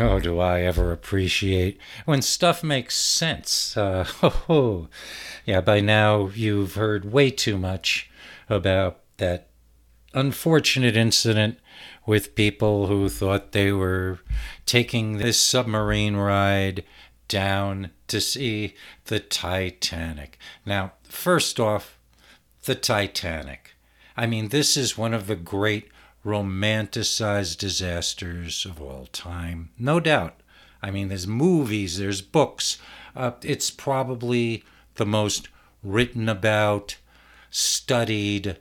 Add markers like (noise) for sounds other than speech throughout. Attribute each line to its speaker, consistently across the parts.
Speaker 1: Oh, do I ever appreciate when stuff makes sense? Uh, (laughs) yeah, by now you've heard way too much about that unfortunate incident with people who thought they were taking this submarine ride down to see the Titanic. Now, first off, the Titanic. I mean, this is one of the great romanticized disasters of all time. No doubt. I mean, there's movies, there's books. Uh, it's probably the most written about, studied,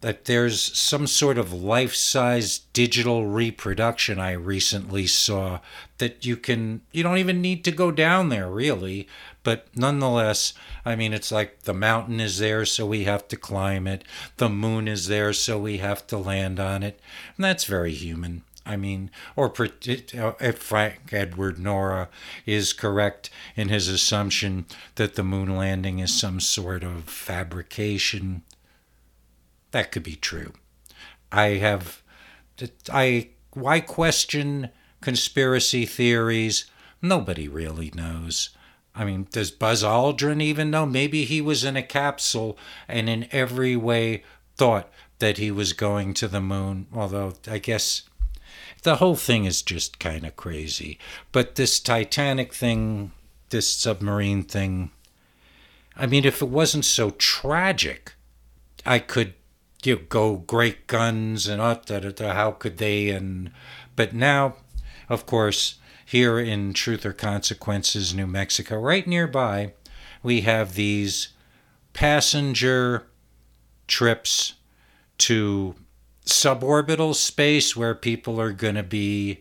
Speaker 1: that there's some sort of life size digital reproduction I recently saw that you can, you don't even need to go down there really. But nonetheless, I mean, it's like the mountain is there, so we have to climb it. The moon is there, so we have to land on it. And that's very human. I mean, or if Frank Edward Nora is correct in his assumption that the moon landing is some sort of fabrication, that could be true. I have, I, why question conspiracy theories? Nobody really knows. I mean, does Buzz Aldrin even know? Maybe he was in a capsule and in every way thought that he was going to the moon, although I guess the whole thing is just kind of crazy. But this Titanic thing, this submarine thing, I mean, if it wasn't so tragic, I could you go great guns and uh, da, da, da, how could they? And but now of course here in truth or consequences new mexico right nearby we have these passenger trips to suborbital space where people are going to be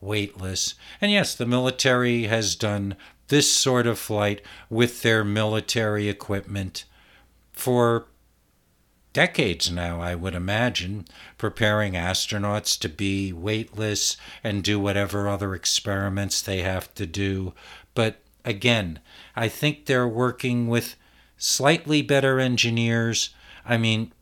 Speaker 1: weightless. And yes the military has done this sort of flight with their military equipment for decades now, I would imagine, preparing astronauts to be weightless and do whatever other experiments they have to do. But again, I think they're working with slightly better engineers. I mean,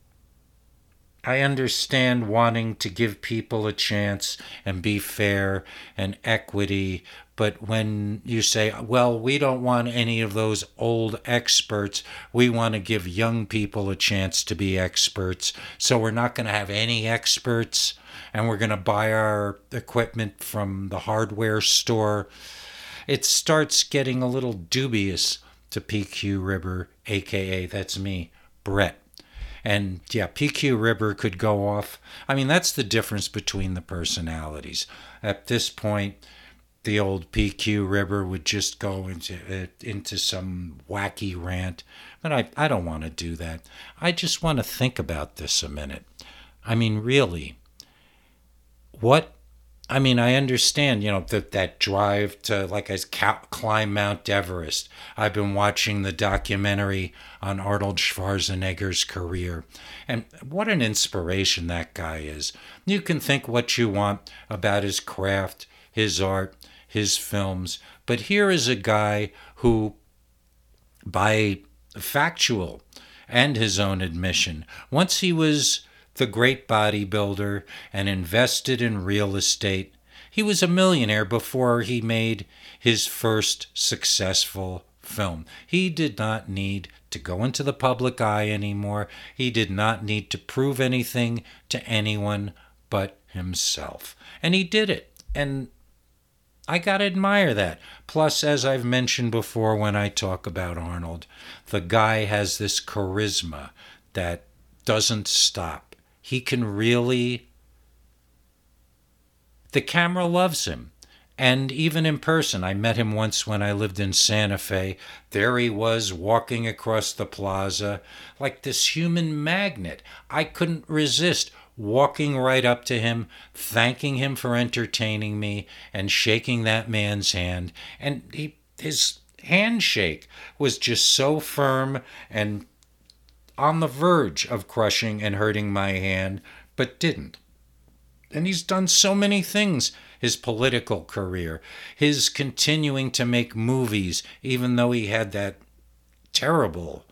Speaker 1: I understand wanting to give people a chance and be fair and equity, but when you say, well, we don't want any of those old experts, we want to give young people a chance to be experts. So we're not going to have any experts and we're going to buy our equipment from the hardware store. It starts getting a little dubious to PQ Ribber, aka that's me, Brett. And yeah, PQ Ribber could go off. I mean, that's the difference between the personalities. At this point, the old PQ Ribber would just go into uh, into some wacky rant, but I, I don't want to do that. I just want to think about this a minute. I mean, really, what? I mean, I understand, you know, that that drive to like I climb Mount Everest. I've been watching the documentary on Arnold Schwarzenegger's career, and what an inspiration that guy is. You can think what you want about his craft, his art, his films. But here is a guy who, by factual and his own admission, once he was the great bodybuilder and invested in real estate, he was a millionaire before he made his first successful film. He did not need to go into the public eye anymore. He did not need to prove anything to anyone but himself. And he did it. And I got to admire that. Plus, as I've mentioned before when I talk about Arnold, the guy has this charisma that doesn't stop. He can really. The camera loves him. And even in person, I met him once when I lived in Santa Fe. There he was walking across the plaza like this human magnet. I couldn't resist walking right up to him, thanking him for entertaining me, and shaking that man's hand. And he, his handshake was just so firm and on the verge of crushing and hurting my hand, but didn't. And he's done so many things his political career, his continuing to make movies, even though he had that terrible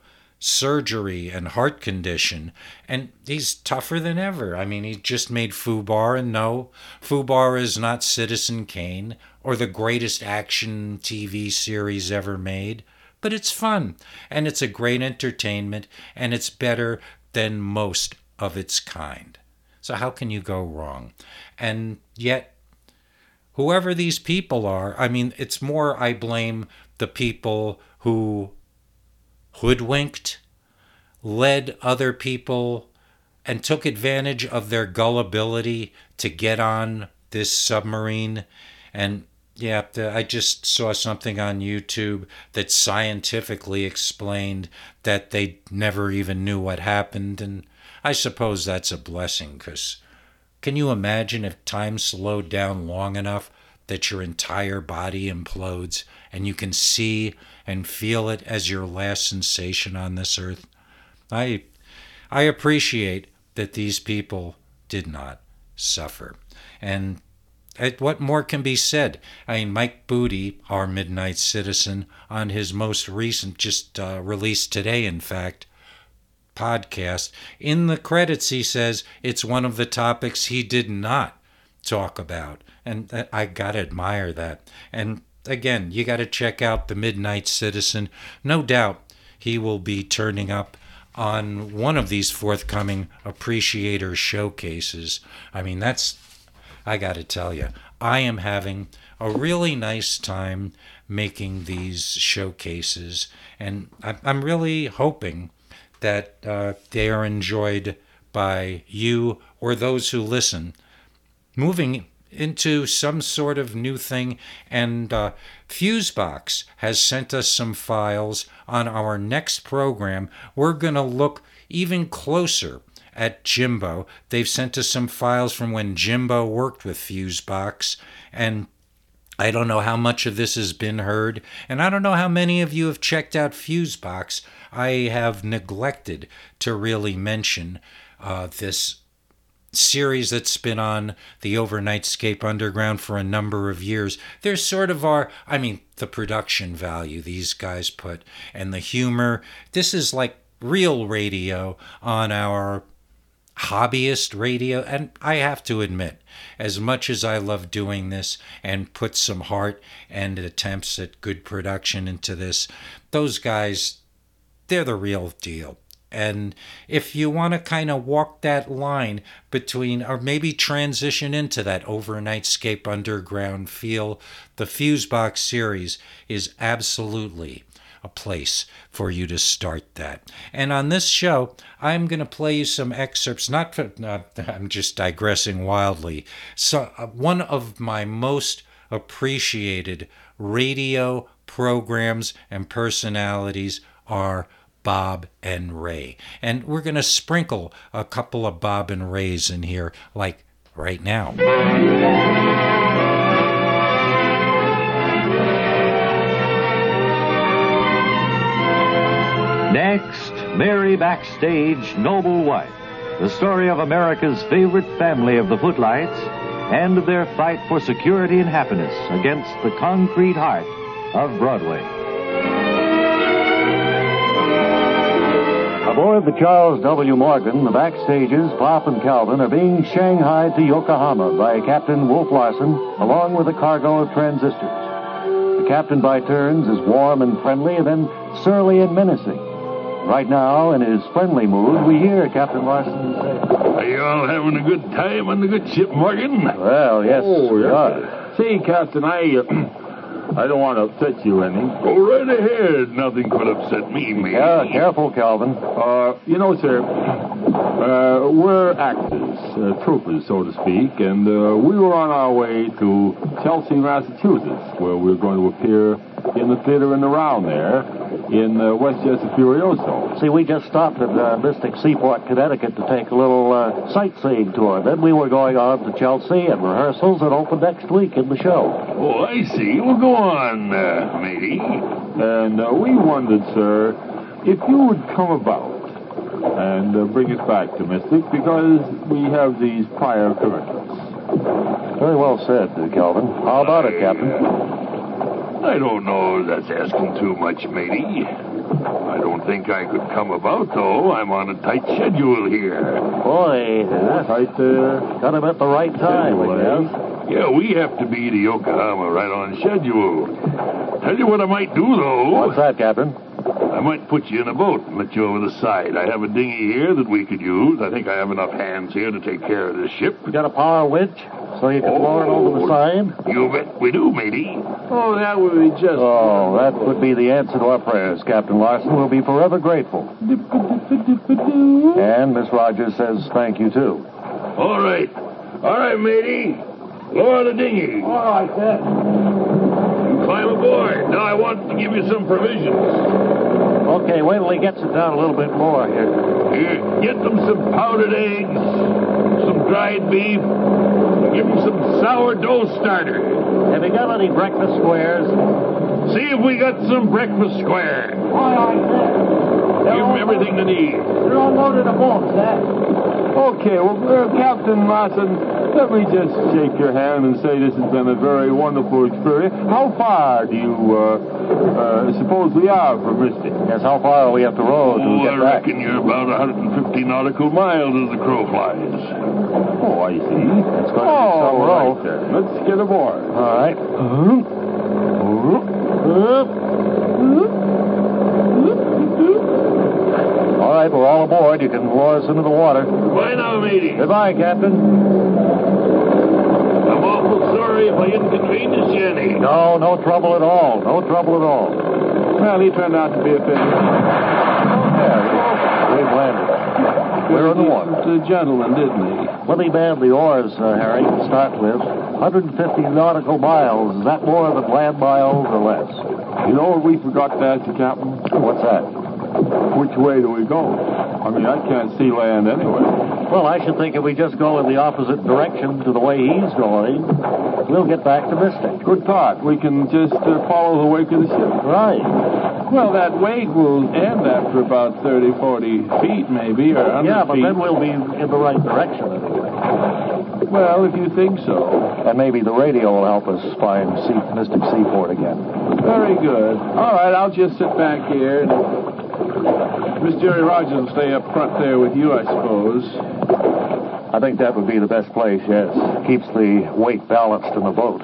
Speaker 1: surgery and heart condition, and he's tougher than ever. I mean, he just made Fubar, and no, Fubar is not Citizen Kane or the greatest action TV series ever made, but it's fun, and it's a great entertainment, and it's better than most of its kind. So, how can you go wrong? And yet, whoever these people are, I mean, it's more I blame the people who hoodwinked, led other people, and took advantage of their gullibility to get on this submarine. And yeah, I just saw something on YouTube that scientifically explained that they never even knew what happened. And I suppose that's a blessing because can you imagine if time slowed down long enough that your entire body implodes and you can see and feel it as your last sensation on this earth. I I appreciate that these people did not suffer. And what more can be said? I mean, Mike Booty, our Midnight Citizen, on his most recent, just uh, released today, in fact, podcast, in the credits, he says it's one of the topics he did not talk about. And I got to admire that. And again, you got to check out The Midnight Citizen. No doubt he will be turning up on one of these forthcoming appreciator showcases. I mean, that's, I got to tell you, I am having a really nice time making these showcases, and I'm really hoping that uh, they are enjoyed by you or those who listen. Moving into some sort of new thing. And uh, Fusebox has sent us some files on our next program. We're going to look even closer at Jimbo. They've sent us some files from when Jimbo worked with Fusebox. And I don't know how much of this has been heard, and I don't know how many of you have checked out Fusebox. I have neglected to really mention uh, this series that's been on the Overnightscape Underground for a number of years. There's sort of our, I mean, the production value these guys put and the humor. This is like real radio on our hobbyist radio. And I have to admit, as much as I love doing this and put some heart and attempts at good production into this, those guys, they're the real deal. And if you want to kind of walk that line between, or maybe transition into that overnightscape underground feel, the Fusebox series is absolutely a place for you to start that. And on this show, I'm going to play you some excerpts, not, for, not (laughs) I'm just digressing wildly. So, uh, one of my most appreciated radio programs and personalities are Bob and Ray. And we're going to sprinkle a couple of Bob and Rays in here, like right now.
Speaker 2: Next, Mary Backstage, Noble Wife. The story of America's favorite family of the Footlights and their fight for security and happiness against the concrete heart of Broadway.
Speaker 3: Aboard the Charles W. Morgan, the backstages, Pop and Calvin, are being shanghaied to Yokohama by Captain Wolf Larson, along with a cargo of transistors. The captain, by turns, is warm and friendly, and then surly and menacing. Right now, in his friendly mood, we hear Captain Larson say,
Speaker 4: Are you all having a good time on the good ship, Morgan?
Speaker 3: Well, yes,
Speaker 4: Oh,
Speaker 3: we
Speaker 4: yeah.
Speaker 3: are.
Speaker 4: Say, Captain, I, uh, (clears throat) I don't want to upset you any. Go right ahead. Nothing could upset me, mate.
Speaker 3: Yeah, careful, Calvin.
Speaker 4: Uh, you know, sir, uh, we're actors, uh, troopers, so to speak, and uh, we were on our way to Chelsea, Massachusetts, where we're going to appear in the theater and around there in uh, Westchester Furioso.
Speaker 3: See, we just stopped at uh, Mystic Seaport, Connecticut to take a little uh, sightseeing tour. Then we were going on to Chelsea and rehearsals that open next week in the show.
Speaker 4: Oh, I see. Well, go on, uh, matey. And uh, we wondered, sir, if you would come about and uh, bring us back to Mystic because we have these prior commitments.
Speaker 3: Very well said, uh, Calvin. How about it, Captain?
Speaker 4: I don't know that's asking too much, matey.
Speaker 5: I don't think I could come about, though. I'm on a tight schedule here.
Speaker 3: Boy, that's
Speaker 6: Right there.
Speaker 3: Uh, got him at the right time, I guess.
Speaker 5: Yeah, we have to be to Yokohama right on schedule. Tell you what I might do, though.
Speaker 3: What's that, Captain?
Speaker 5: I might put you in a boat and let you over the side. I have a dinghy here that we could use. I think I have enough hands here to take care of this ship.
Speaker 3: You got a power winch so you can lower it over the oh, side?
Speaker 5: You bet we do, matey.
Speaker 6: Oh, that would be just.
Speaker 3: Oh, that would be the answer to our prayers, Captain Larson. We'll be forever grateful. And Miss Rogers says thank you, too.
Speaker 5: All right. All right, matey. Lower the dinghy.
Speaker 3: All right, then.
Speaker 5: You climb aboard. Now I want to give you some provisions.
Speaker 3: Okay, wait till he gets it down a little bit more here.
Speaker 5: Here, get them some powdered eggs, some dried beef. Give them some sourdough starter.
Speaker 3: Have you got any breakfast squares?
Speaker 5: See if we got some breakfast square.
Speaker 3: All right,
Speaker 5: Give them everything they need.
Speaker 3: They're all loaded aboard, Dad.
Speaker 6: Okay, well, uh, Captain Larson, let me just shake your hand and say this has been a very wonderful experience. How far do you uh, uh, suppose we are from Mystic?
Speaker 3: Yes, how far are we to row to
Speaker 5: Oh, I
Speaker 3: back?
Speaker 5: reckon you're about 150 nautical miles as the crow flies.
Speaker 6: Oh, I see.
Speaker 3: That's going to be
Speaker 6: Oh,
Speaker 3: some
Speaker 6: right. Let's get aboard.
Speaker 3: All right. All right, we're all aboard. You can lower us into the water.
Speaker 5: Bye now, matey.
Speaker 3: Goodbye, Captain.
Speaker 5: I'm awful sorry if I inconvenience you any.
Speaker 3: No, no trouble at all. No trouble at all.
Speaker 6: Well, he turned out to be a fit.
Speaker 3: Yeah, we've landed. We're in the water.
Speaker 6: The gentleman, didn't he?
Speaker 3: Plenty bad the oars, uh, Harry, to start with. 150 nautical miles. Is that more than land miles or less?
Speaker 6: You know what we forgot to ask the captain?
Speaker 3: What's that?
Speaker 6: Which way do we go? I mean, I can't see land anyway.
Speaker 3: Well, I should think if we just go in the opposite direction to the way he's going, we'll get back to Mystic.
Speaker 6: Good thought. We can just uh, follow the wake of the ship.
Speaker 3: Right.
Speaker 6: Well, that wake will end after about 30, 40 feet, maybe, or 100
Speaker 3: Yeah, but
Speaker 6: feet.
Speaker 3: then we'll be in the right direction anyway.
Speaker 6: Well, if you think so.
Speaker 3: And maybe the radio will help us find sea, Mystic Seaport again.
Speaker 6: Very good. All right, I'll just sit back here. And Miss Jerry Rogers will stay up front there with you, I suppose.
Speaker 3: I think that would be the best place, yes. Keeps the weight balanced in the boat.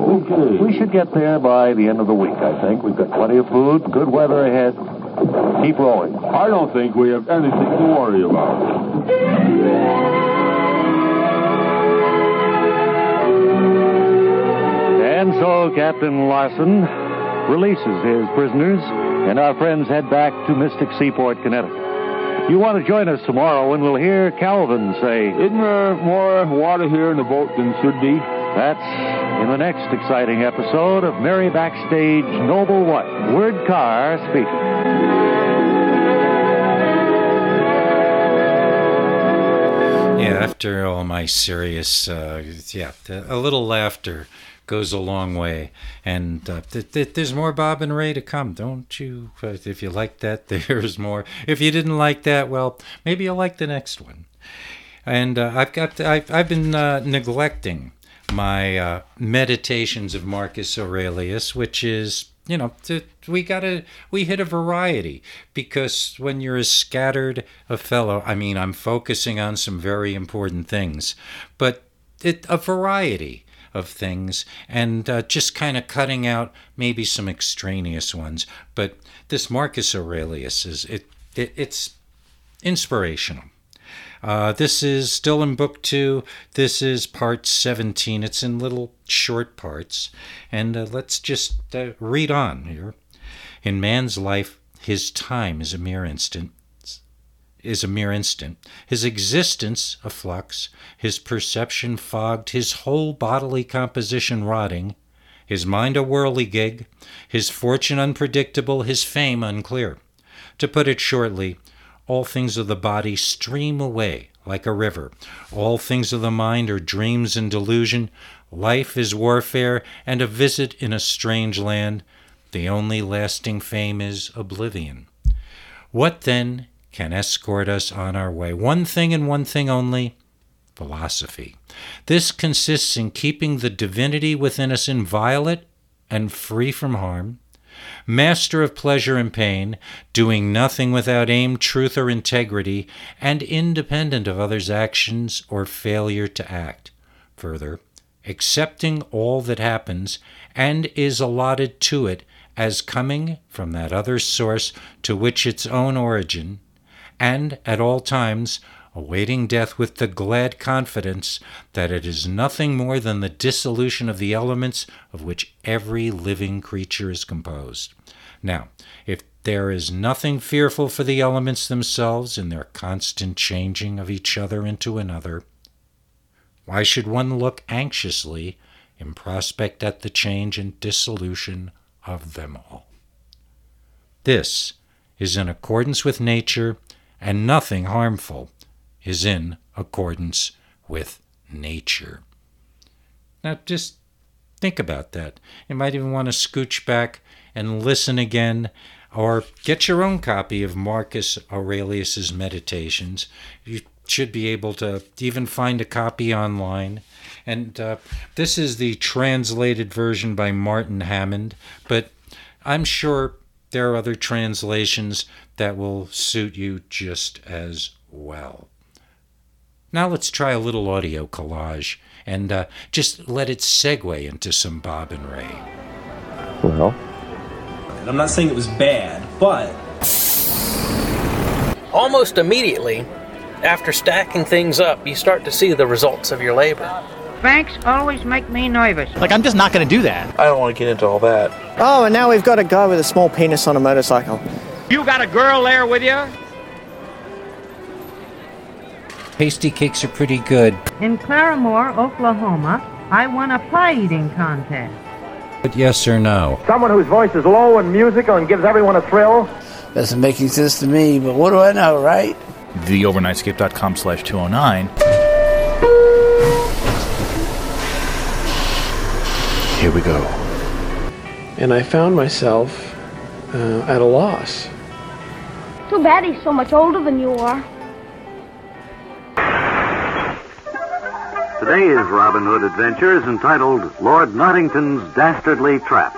Speaker 6: Okay.
Speaker 3: We should get there by the end of the week, I think. We've got plenty of food, good weather ahead. Keep rowing.
Speaker 6: I don't think we have anything to worry about.
Speaker 3: And so Captain Larson releases his prisoners, and our friends head back to Mystic Seaport, Connecticut. You want to join us tomorrow, and we'll hear Calvin say,
Speaker 6: Isn't there more water here in the boat than should be?
Speaker 3: That's in the next exciting episode of Mary Backstage Noble Wife. Word Car speaking.
Speaker 1: Yeah, after all my serious, uh, yeah, a little laughter goes a long way. And uh, th- th- there's more Bob and Ray to come, don't you? If you like that, (laughs) there's more. If you didn't like that, well, maybe you'll like the next one. And uh, I've got, I've, I've been uh, neglecting my uh, meditations of Marcus Aurelius, which is you know th- we gotta we hit a variety because when you're as scattered a fellow i mean i'm focusing on some very important things but it a variety of things and uh, just kind of cutting out maybe some extraneous ones but this marcus aurelius is it, it it's inspirational uh, this is still in book two. This is part 17. It's in little short parts. And uh, let's just uh, read on here. In man's life, his time is a mere instant. Is a mere instant. His existence a flux, his perception fogged, his whole bodily composition rotting, his mind a whirligig, his fortune unpredictable, his fame unclear. To put it shortly, all things of the body stream away like a river. All things of the mind are dreams and delusion. Life is warfare and a visit in a strange land. The only lasting fame is oblivion. What then can escort us on our way? One thing and one thing only philosophy. This consists in keeping the divinity within us inviolate and free from harm, master of pleasure and pain, doing nothing without aim, truth, or integrity, and independent of others' actions or failure to act. Further, accepting all that happens and is allotted to it as coming from that other source to which its own origin, and at all times awaiting death with the glad confidence that it is nothing more than the dissolution of the elements of which every living creature is composed. Now, if there is nothing fearful for the elements themselves in their constant changing of each other into another, why should one look anxiously in prospect at the change and dissolution of them all? This is in accordance with nature, and nothing harmful is in accordance with nature. Now, just think about that. You might even want to scooch back and listen again, or get your own copy of Marcus Aurelius's Meditations. You should be able to even find a copy online. And uh, this is the translated version by Martin Hammond, but I'm sure there are other translations that will suit you just as well. Now let's try a little audio collage and uh, just let it segue into some Bob and Ray.
Speaker 7: Well,
Speaker 8: I'm not saying it was bad, but
Speaker 9: Almost immediately, after stacking things up, you start to see the results of your labor.
Speaker 10: Banks always make me nervous.
Speaker 11: Like, I'm just not going to do that.
Speaker 12: I don't want to get into all that.
Speaker 13: Oh, and now we've got a guy with a small penis on a motorcycle.
Speaker 10: You got a girl there with you?
Speaker 1: Pasty cakes are pretty good,
Speaker 10: In Claremore, Oklahoma, I won a pie eating contest.
Speaker 1: but yes or no?
Speaker 14: Someone whose voice is low and musical and gives everyone a thrill.
Speaker 12: Doesn't make any sense to me, but what do I know, right?
Speaker 11: TheOvernightScape.com slash 209.
Speaker 12: Here we go.
Speaker 15: And I found myself uh, at a loss.
Speaker 16: Too bad he's so much older than you are.
Speaker 17: Today's Robin Hood adventure is entitled Lord Nottington's Dastardly Trap.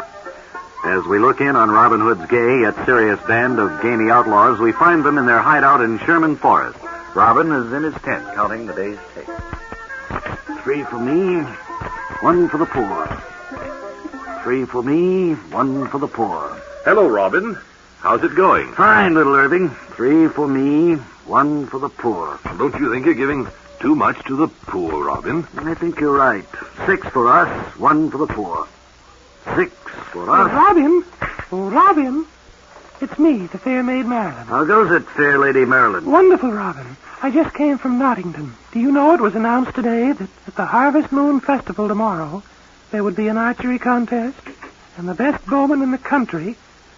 Speaker 17: As we look in on Robin Hood's gay yet serious band of gamey outlaws, we find them in their hideout in Sherman Forest. Robin is in his tent counting the day's take. Three for me, one for the poor. Three for me, one for the poor.
Speaker 18: Hello, Robin. How's it going?
Speaker 17: Fine, little Irving. Three for me, one for the poor.
Speaker 18: Don't you think you're giving too much to the poor, Robin?
Speaker 17: I think you're right. Six for us, one for the poor. Six for
Speaker 19: Oh,
Speaker 17: us.
Speaker 19: Robin! Oh, Robin! It's me, the fair maid Marilyn.
Speaker 17: How goes it, fair Lady Marilyn?
Speaker 19: Wonderful, Robin. I just came from Nottington. Do you know it was announced today that at the Harvest Moon Festival tomorrow there would be an archery contest, and the best bowman in the country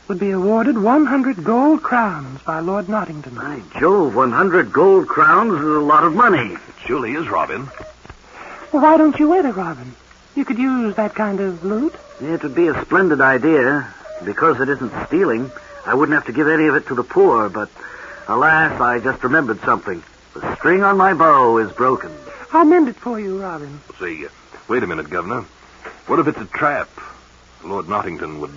Speaker 19: would be awarded 100 gold crowns by Lord Nottington.
Speaker 17: By Jove, 100 gold crowns is a lot of money.
Speaker 18: It surely is, Robin.
Speaker 19: Well, why don't you enter, Robin? You could use that kind of loot.
Speaker 17: It would be a splendid idea. Because it isn't stealing, I wouldn't have to give any of it to the poor, but alas, I just remembered something. The string on my bow is broken.
Speaker 19: I'll mend it for you, Robin.
Speaker 18: Say, uh, wait a minute, Governor. What if it's a trap? Lord Nottington would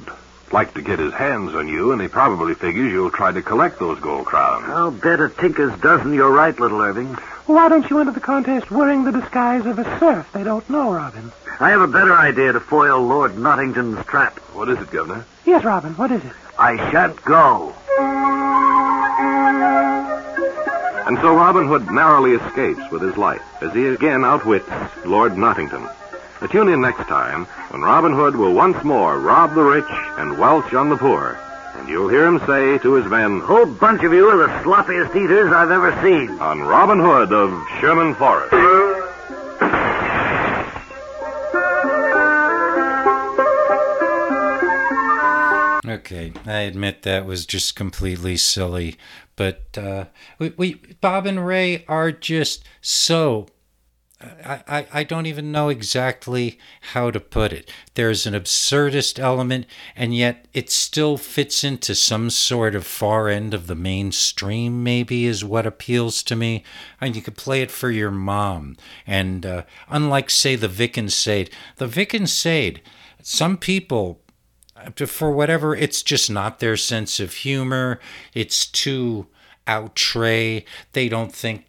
Speaker 18: like to get his hands on you, and he probably figures you'll try to collect those gold crowns.
Speaker 17: I'll bet a tinker's dozen you're right, little Irving.
Speaker 19: Why don't you enter the contest wearing the disguise of a serf? They don't know, Robin.
Speaker 17: I have a better idea to foil Lord Nottington's trap.
Speaker 18: What is it, Governor?
Speaker 19: Yes, Robin, what is it?
Speaker 17: I shan't go.
Speaker 18: And so Robin Hood narrowly escapes with his life as he again outwits Lord Nottington. Uh, tune in next time when Robin Hood will once more rob the rich and welch on the poor. And you'll hear him say to his men,
Speaker 17: Whole bunch of you are the sloppiest eaters I've ever seen.
Speaker 18: on Robin Hood of Sherman Forest.
Speaker 1: Okay, I admit that was just completely silly, but uh, we, we Bob and Ray are just so. I, I, I don't even know exactly how to put it. There's an absurdist element, and yet it still fits into some sort of far end of the mainstream, maybe, is what appeals to me. And you could play it for your mom. And uh, unlike, say, the Vic and Sade, the Vic and Sade, some people for whatever, it's just not their sense of humor. It's too outre. They don't think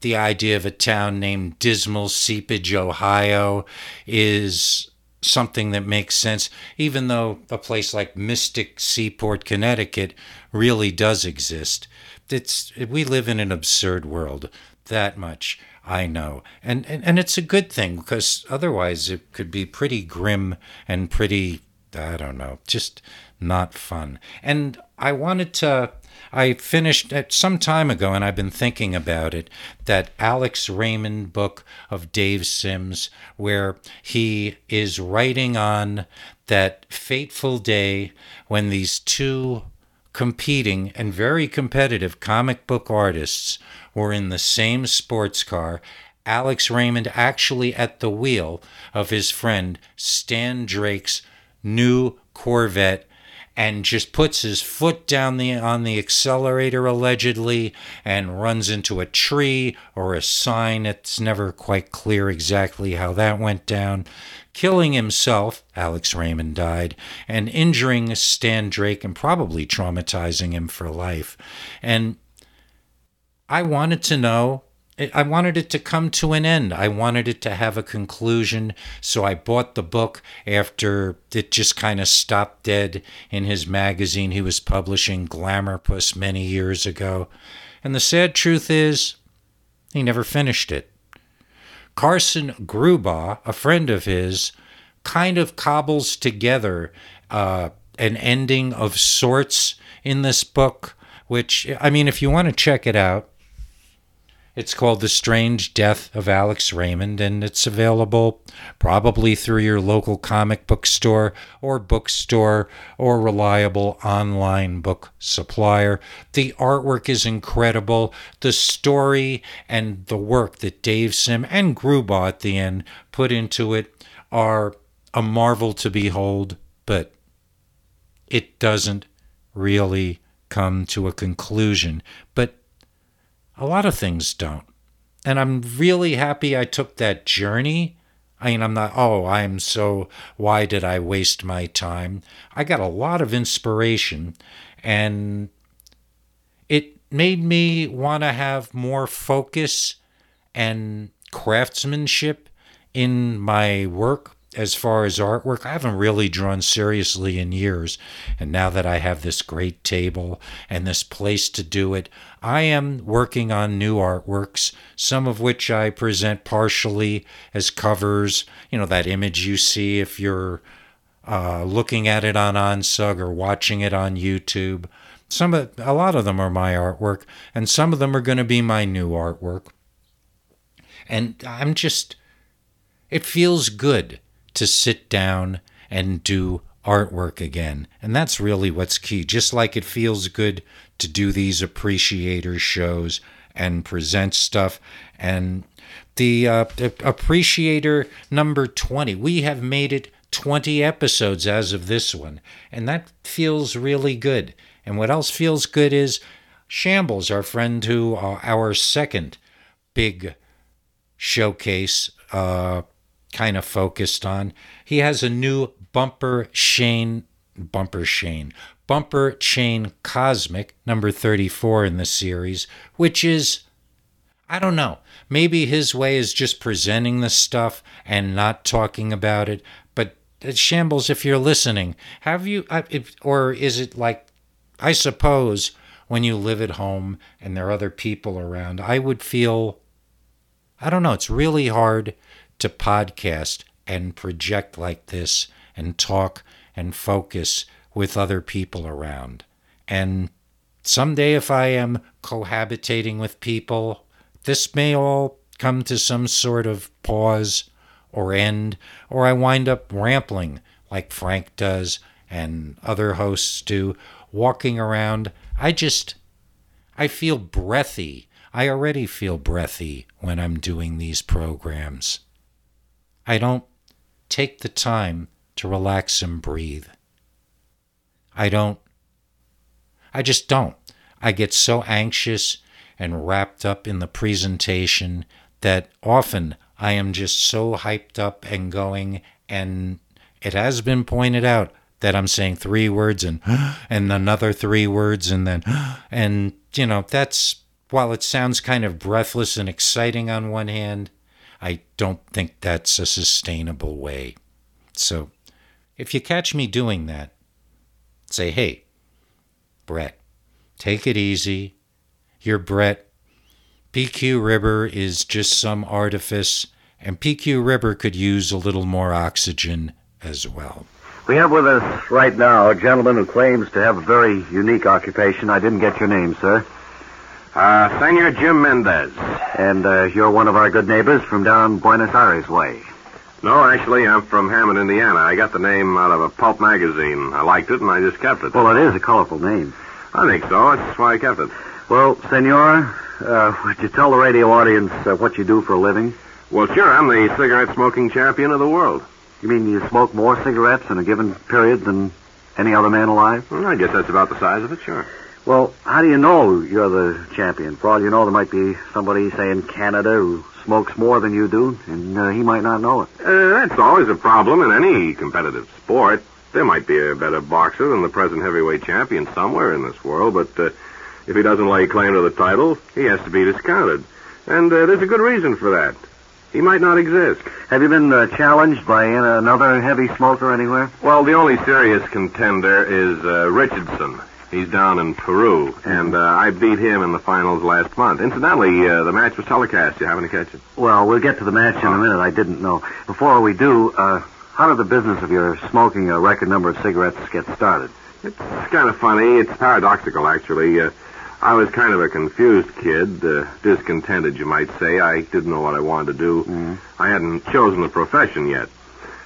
Speaker 1: the idea of a town named Dismal Seepage, Ohio is something that makes sense, even though a place like Mystic Seaport, Connecticut really does exist. It's we live in an absurd world. That much I know. And, and and it's a good thing because otherwise it could be pretty grim and pretty I don't know, just not fun. And I wanted to I finished it some time ago and I've been thinking about it that Alex Raymond book of Dave Sim's where he is writing on that fateful day when these two competing and very competitive comic book artists were in the same sports car. Alex Raymond actually at the wheel of his friend Stan Drake's new Corvette and just puts his foot down the on the accelerator allegedly and runs into a tree or a sign. It's never quite clear exactly how that went down. Killing himself alex raymond died and injuring stan drake and probably traumatizing him for life. And i wanted to know I wanted it to come to an end. I wanted it to have a conclusion. So I bought the book after it just kind of stopped dead in his magazine he was publishing, Glamourpuss, many years ago. And the sad truth is, he never finished it. Carson Grubaugh, a friend of his, kind of cobbles together uh, an ending of sorts in this book, which, I mean, if you want to check it out, it's called The Strange Death of Alex Raymond, and it's available probably through your local comic book store or bookstore or reliable online book supplier. The artwork is incredible. The story and the work that Dave Sim and Grubaugh at the end put into it are a marvel to behold, but it doesn't really come to a conclusion. But a lot of things don't. And I'm really happy I took that journey. I mean, I'm not, oh, I'm so, why did I waste my time? I got a lot of inspiration and it made me want to have more focus and craftsmanship in my work as far as artwork, I haven't really drawn seriously in years. And now that I have this great table and this place to do it, I am working on new artworks, some of which I present partially as covers. You know, that image you see if you're uh, looking at it on OnSug or watching it on YouTube. Some of, a lot of them are my artwork, and some of them are going to be my new artwork. And I'm just, it feels good to sit down and do artwork again. And that's really what's key. Just like it feels good to do these appreciator shows and present stuff. And the, uh, appreciator number 20, we have made it 20 episodes as of this one. And that feels really good. And what else feels good is Shambles, our friend who, uh, our second big showcase, uh, kind of focused on. He has a new bumper Shane, bumper Shane, bumper chain cosmic number 34 in the series, which is, I don't know, maybe his way is just presenting the stuff and not talking about it. But uh, Shambles, if you're listening, have you, or is it like, I suppose when you live at home and there are other people around, I would feel, I don't know, it's really hard to podcast and project like this and talk and focus with other people around. And someday, if I am cohabitating with people, this may all come to some sort of pause or end, or I wind up rambling like Frank does and other hosts do, walking around. I just, I feel breathy. I already feel breathy when I'm doing these programs. I don't take the time to relax and breathe. I don't. I just don't. I get so anxious and wrapped up in the presentation that often I am just so hyped up and going. And it has been pointed out that I'm saying three words and (gasps) and another three words and then (gasps) and you know that's while it sounds kind of breathless and exciting on one hand, I don't think that's a sustainable way. So, if you catch me doing that, say, "Hey, Brett, take it easy. You're Brett. PQ Ribber is just some artifice, and PQ Ribber could use a little more oxygen as well."
Speaker 17: We have with us right now a gentleman who claims to have a very unique occupation. I didn't get your name, sir.
Speaker 18: Uh, Senor Jim Mendez.
Speaker 17: And uh, you're one of our good neighbors from down Buenos Aires way.
Speaker 18: No, actually, I'm from Hammond, Indiana. I got the name out of a pulp magazine. I liked it, and I just kept it.
Speaker 17: Well, it is a colorful name.
Speaker 18: I think so. That's why I kept it.
Speaker 17: Well, Senor, uh, would you tell the radio audience uh, what you do for a living?
Speaker 18: Well, sure. I'm the cigarette smoking champion of the world.
Speaker 17: You mean you smoke more cigarettes in a given period than any other man alive?
Speaker 18: Well, I guess that's about the size of it, sure.
Speaker 17: Well, how do you know you're the champion? For all you know, there might be somebody, say, in Canada who smokes more than you do, and uh, he might not know it.
Speaker 18: Uh, that's always a problem in any competitive sport. There might be a better boxer than the present heavyweight champion somewhere in this world, but uh, if he doesn't lay claim to the title, he has to be discounted. And uh, there's a good reason for that. He might not exist.
Speaker 17: Have you been uh, challenged by another heavy smoker anywhere?
Speaker 18: Well, the only serious contender is uh, Richardson. He's down in Peru, and uh, I beat him in the finals last month. Incidentally, uh, the match was telecast. You happen to catch it?
Speaker 17: Well, we'll get to the match in a minute. I didn't know. Before we do, uh, how did the business of your smoking a record number of cigarettes get started?
Speaker 18: It's kind of funny. It's paradoxical, actually. Uh, I was kind of a confused kid, uh, discontented, you might say. I didn't know what I wanted to do.
Speaker 17: Mm-hmm.
Speaker 18: I hadn't chosen a profession yet.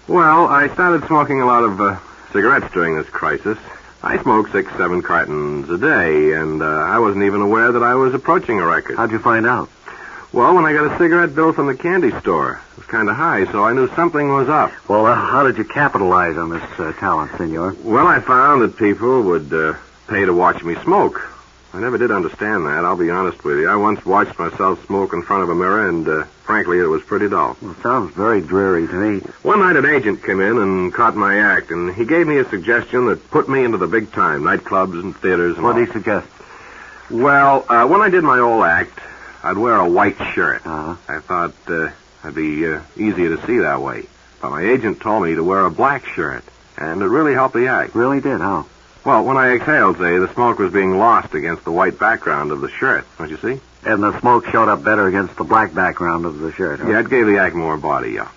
Speaker 18: Well, I started smoking a lot of uh, cigarettes during this crisis. I smoked six, seven cartons a day, and uh, I wasn't even aware that I was approaching a record.
Speaker 17: How'd you find out?
Speaker 18: Well, when I got a cigarette bill from the candy store, it was kind of high, so I knew something was up.
Speaker 17: Well, uh, how did you capitalize on this uh, talent, senor?
Speaker 18: Well, I found that people would uh, pay to watch me smoke. I never did understand that, I'll be honest with you. I once watched myself smoke in front of a mirror, and uh, frankly, it was pretty dull.
Speaker 17: Well, sounds very dreary to me.
Speaker 18: One night, an agent came in and caught my act, and he gave me a suggestion that put me into the big time, nightclubs and theaters and
Speaker 17: What did he suggest?
Speaker 18: Well, uh, when I did my old act, I'd wear a white shirt.
Speaker 17: Uh-huh.
Speaker 18: I thought uh, I'd be uh, easier to see that way. But my agent told me to wear a black shirt, and it really helped the act.
Speaker 17: Really did, huh?
Speaker 18: Well, when I exhaled, say, the smoke was being lost against the white background of the shirt. Don't you see?
Speaker 17: And the smoke showed up better against the black background of the shirt, huh?
Speaker 18: Yeah, it gave the act more body, yeah.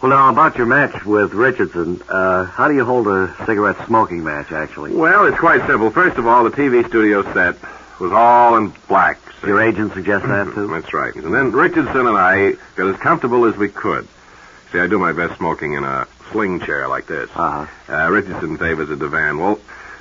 Speaker 17: Well, now, about your match with Richardson, uh, how do you hold a cigarette smoking match, actually?
Speaker 18: Well, it's quite simple. First of all, the TV studio set was all in black.
Speaker 17: Your agent suggests that, too? (clears throat)
Speaker 18: That's right. And then Richardson and I got as comfortable as we could. See, I do my best smoking in a sling chair like this.
Speaker 17: Uh-huh.
Speaker 18: Uh, Richardson favors a divan. Well,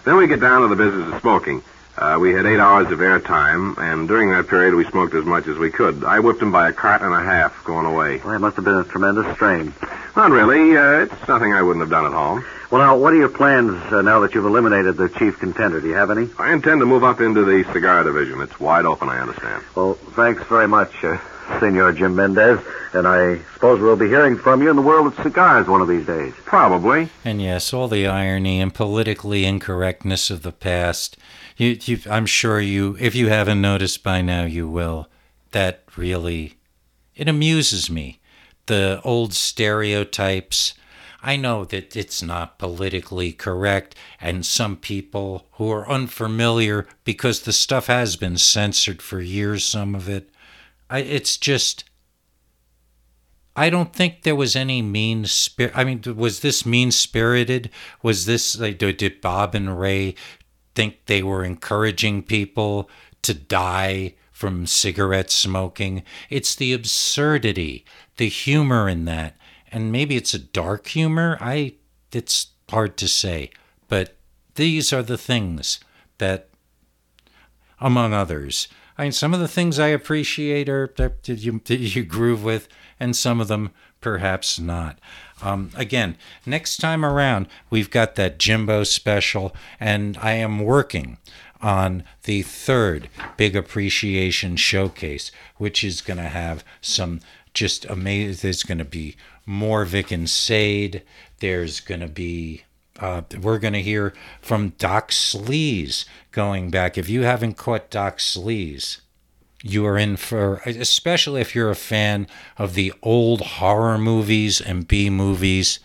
Speaker 18: then we get down to the business of smoking. Uh, we had eight hours of air time, and during that period we smoked as much as we could. I whipped him by a cart and a half going away.
Speaker 17: Well, it must have been a tremendous strain.
Speaker 18: Not really. Uh, it's nothing I wouldn't have done at home.
Speaker 17: Well, now, what are your plans uh, now that you've eliminated the chief contender? Do you have any?
Speaker 18: I intend to move up into the cigar division. It's wide open, I understand.
Speaker 17: Well, thanks very much, uh, Senor Jim Mendez. And I suppose we'll be hearing from you in the world of cigars one of these days.
Speaker 18: Probably.
Speaker 1: And yes, all the irony and politically incorrectness of the past. You, you, I'm sure you, if you haven't noticed by now, you will. That really, it amuses me. The old stereotypes. I know that it's not politically correct, and some people who are unfamiliar because the stuff has been censored for years, some of it. I, it's just I don't think there was any mean spirit. I mean, was this mean spirited? Was this like did did Bob and Ray think they were encouraging people to die from cigarette smoking? It's the absurdity, the humor in that, and maybe it's a dark humor. I it's hard to say, but these are the things that, among others. I mean, some of the things I appreciate are that did you did you groove with, and some of them perhaps not. Um, again, next time around, we've got that Jimbo special, and I am working on the third big appreciation showcase, which is going to have some just amazing. There's going to be more Vic and Sade. There's going to be Uh, we're going to hear from Doc Sleaze going back. If you haven't caught Doc Sleaze, you are in for, especially if you're a fan of the old horror movies and B movies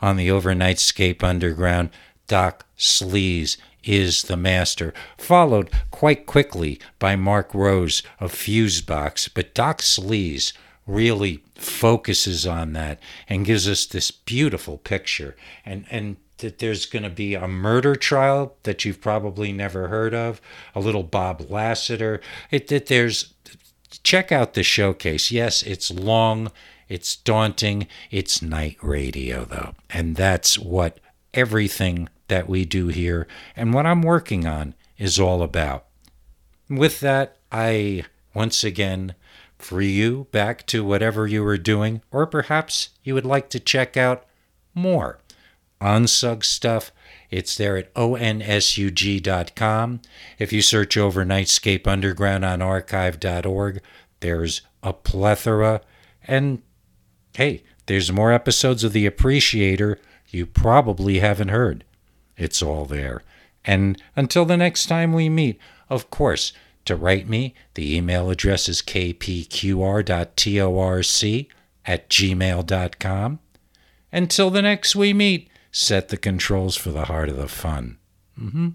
Speaker 1: on the Overnightscape Underground. Doc Sleaze is the master, followed quite quickly by Mark Rose of Fusebox. But Doc Sleaze really focuses on that and gives us this beautiful picture. And and that there's going to be a murder trial that you've probably never heard of, a little Bob Lassiter. It that there's check out the showcase. Yes, it's long, it's daunting, it's night radio though. And that's what everything that we do here and what I'm working on is all about. With that, I once again free you back to whatever you were doing, or perhaps you would like to check out more onsug stuff. It's there at onsug.com. If you search Overnightscape Underground on archive.org, there's a plethora. And hey, there's more episodes of The Appreciator you probably haven't heard. It's all there. And until the next time we meet, of course, to write me, the email address is kpqr.torc at gmail.com. Until the next we meet, set the controls for the heart of the fun. Mm-hmm.